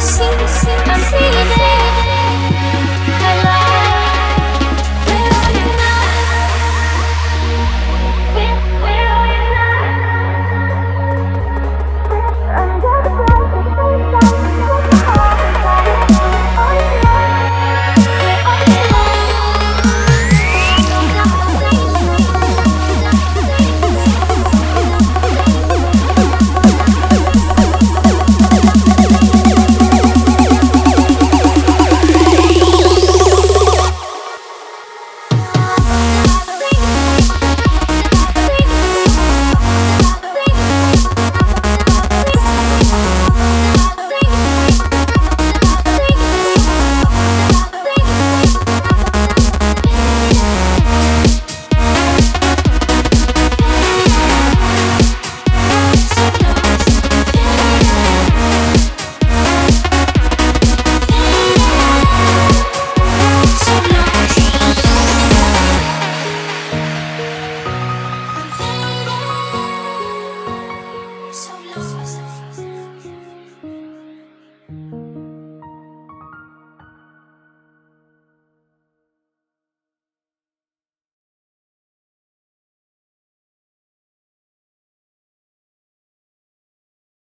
sim, sim. sim.